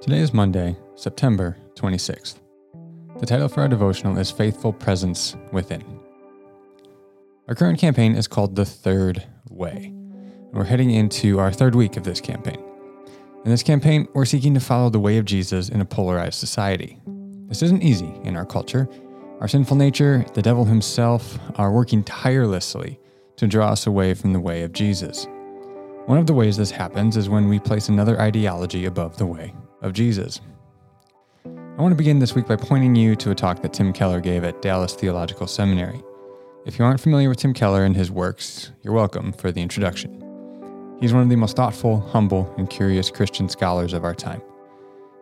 Today is Monday, September 26th. The title for our devotional is Faithful Presence Within. Our current campaign is called The Third Way. We're heading into our third week of this campaign. In this campaign, we're seeking to follow the way of Jesus in a polarized society. This isn't easy in our culture. Our sinful nature, the devil himself, are working tirelessly to draw us away from the way of Jesus. One of the ways this happens is when we place another ideology above the way of Jesus. I want to begin this week by pointing you to a talk that Tim Keller gave at Dallas Theological Seminary. If you aren't familiar with Tim Keller and his works, you're welcome for the introduction. He's one of the most thoughtful, humble, and curious Christian scholars of our time.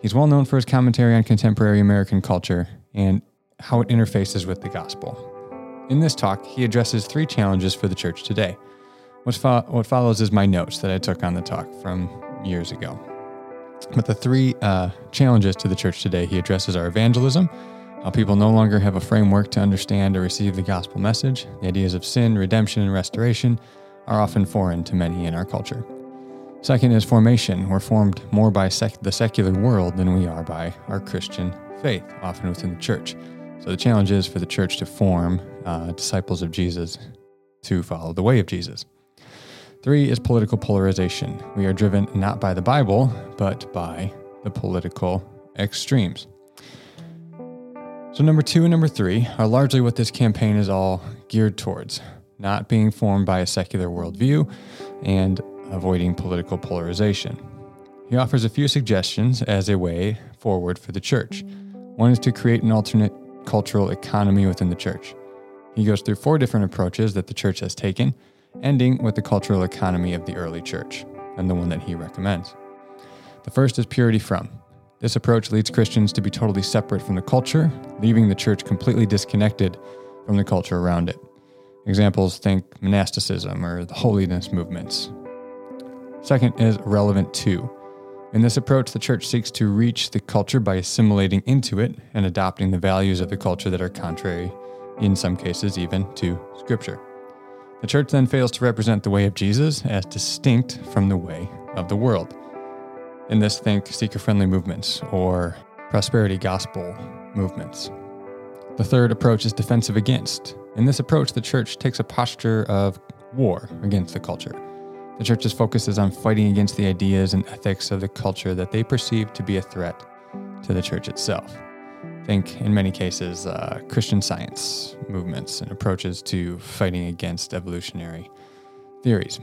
He's well known for his commentary on contemporary American culture and how it interfaces with the gospel. In this talk, he addresses three challenges for the church today. What, fo- what follows is my notes that I took on the talk from years ago. But the three uh, challenges to the church today he addresses are evangelism, how people no longer have a framework to understand or receive the gospel message. The ideas of sin, redemption, and restoration are often foreign to many in our culture. Second is formation. We're formed more by sec- the secular world than we are by our Christian faith, often within the church. So the challenge is for the church to form uh, disciples of Jesus to follow the way of Jesus. Three is political polarization. We are driven not by the Bible, but by the political extremes. So, number two and number three are largely what this campaign is all geared towards not being formed by a secular worldview and avoiding political polarization. He offers a few suggestions as a way forward for the church. One is to create an alternate cultural economy within the church. He goes through four different approaches that the church has taken ending with the cultural economy of the early church, and the one that he recommends. The first is purity from. This approach leads Christians to be totally separate from the culture, leaving the church completely disconnected from the culture around it. Examples think monasticism or the holiness movements. Second is relevant to. In this approach, the church seeks to reach the culture by assimilating into it and adopting the values of the culture that are contrary, in some cases, even to Scripture. The church then fails to represent the way of Jesus as distinct from the way of the world. In this, think seeker friendly movements or prosperity gospel movements. The third approach is defensive against. In this approach, the church takes a posture of war against the culture. The church's focus is on fighting against the ideas and ethics of the culture that they perceive to be a threat to the church itself think in many cases uh, Christian science movements and approaches to fighting against evolutionary theories.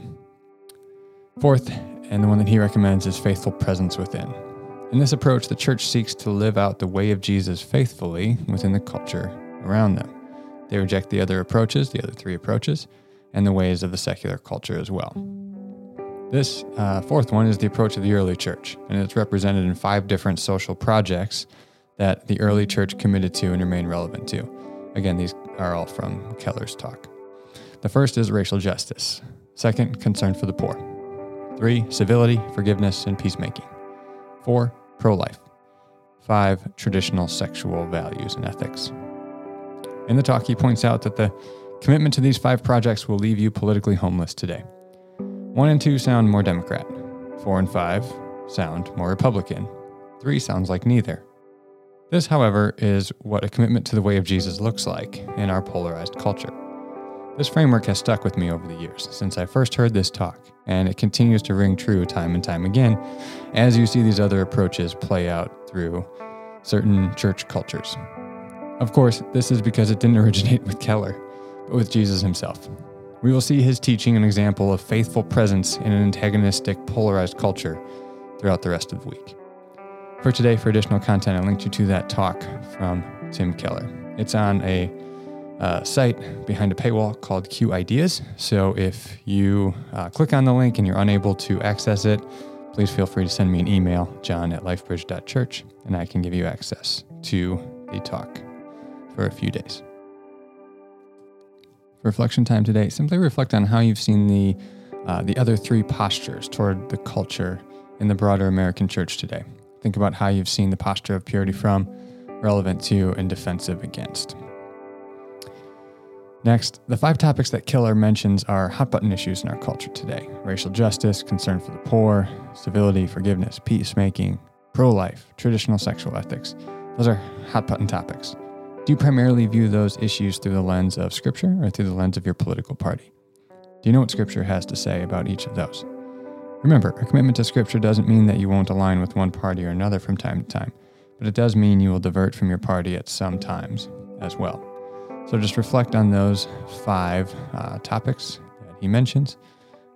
Fourth, and the one that he recommends, is faithful presence within. In this approach, the church seeks to live out the way of Jesus faithfully within the culture around them. They reject the other approaches, the other three approaches, and the ways of the secular culture as well. This uh, fourth one is the approach of the early church, and it's represented in five different social projects that the early church committed to and remain relevant to. Again, these are all from Keller's talk. The first is racial justice. Second, concern for the poor. Three, civility, forgiveness, and peacemaking. Four, pro life. Five, traditional sexual values and ethics. In the talk, he points out that the commitment to these five projects will leave you politically homeless today. One and two sound more Democrat. Four and five sound more Republican. Three sounds like neither. This, however, is what a commitment to the way of Jesus looks like in our polarized culture. This framework has stuck with me over the years since I first heard this talk, and it continues to ring true time and time again as you see these other approaches play out through certain church cultures. Of course, this is because it didn't originate with Keller, but with Jesus himself. We will see his teaching an example of faithful presence in an antagonistic, polarized culture throughout the rest of the week. For today, for additional content, I linked you to that talk from Tim Keller. It's on a uh, site behind a paywall called Q Ideas. So if you uh, click on the link and you're unable to access it, please feel free to send me an email, john at lifebridge.church, and I can give you access to the talk for a few days. For reflection time today, simply reflect on how you've seen the, uh, the other three postures toward the culture in the broader American church today. Think about how you've seen the posture of purity from, relevant to, and defensive against. Next, the five topics that Keller mentions are hot button issues in our culture today racial justice, concern for the poor, civility, forgiveness, peacemaking, pro life, traditional sexual ethics. Those are hot button topics. Do you primarily view those issues through the lens of Scripture or through the lens of your political party? Do you know what Scripture has to say about each of those? Remember, a commitment to Scripture doesn't mean that you won't align with one party or another from time to time, but it does mean you will divert from your party at some times as well. So just reflect on those five uh, topics that he mentions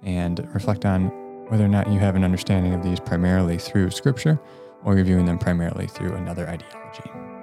and reflect on whether or not you have an understanding of these primarily through Scripture or you're viewing them primarily through another ideology.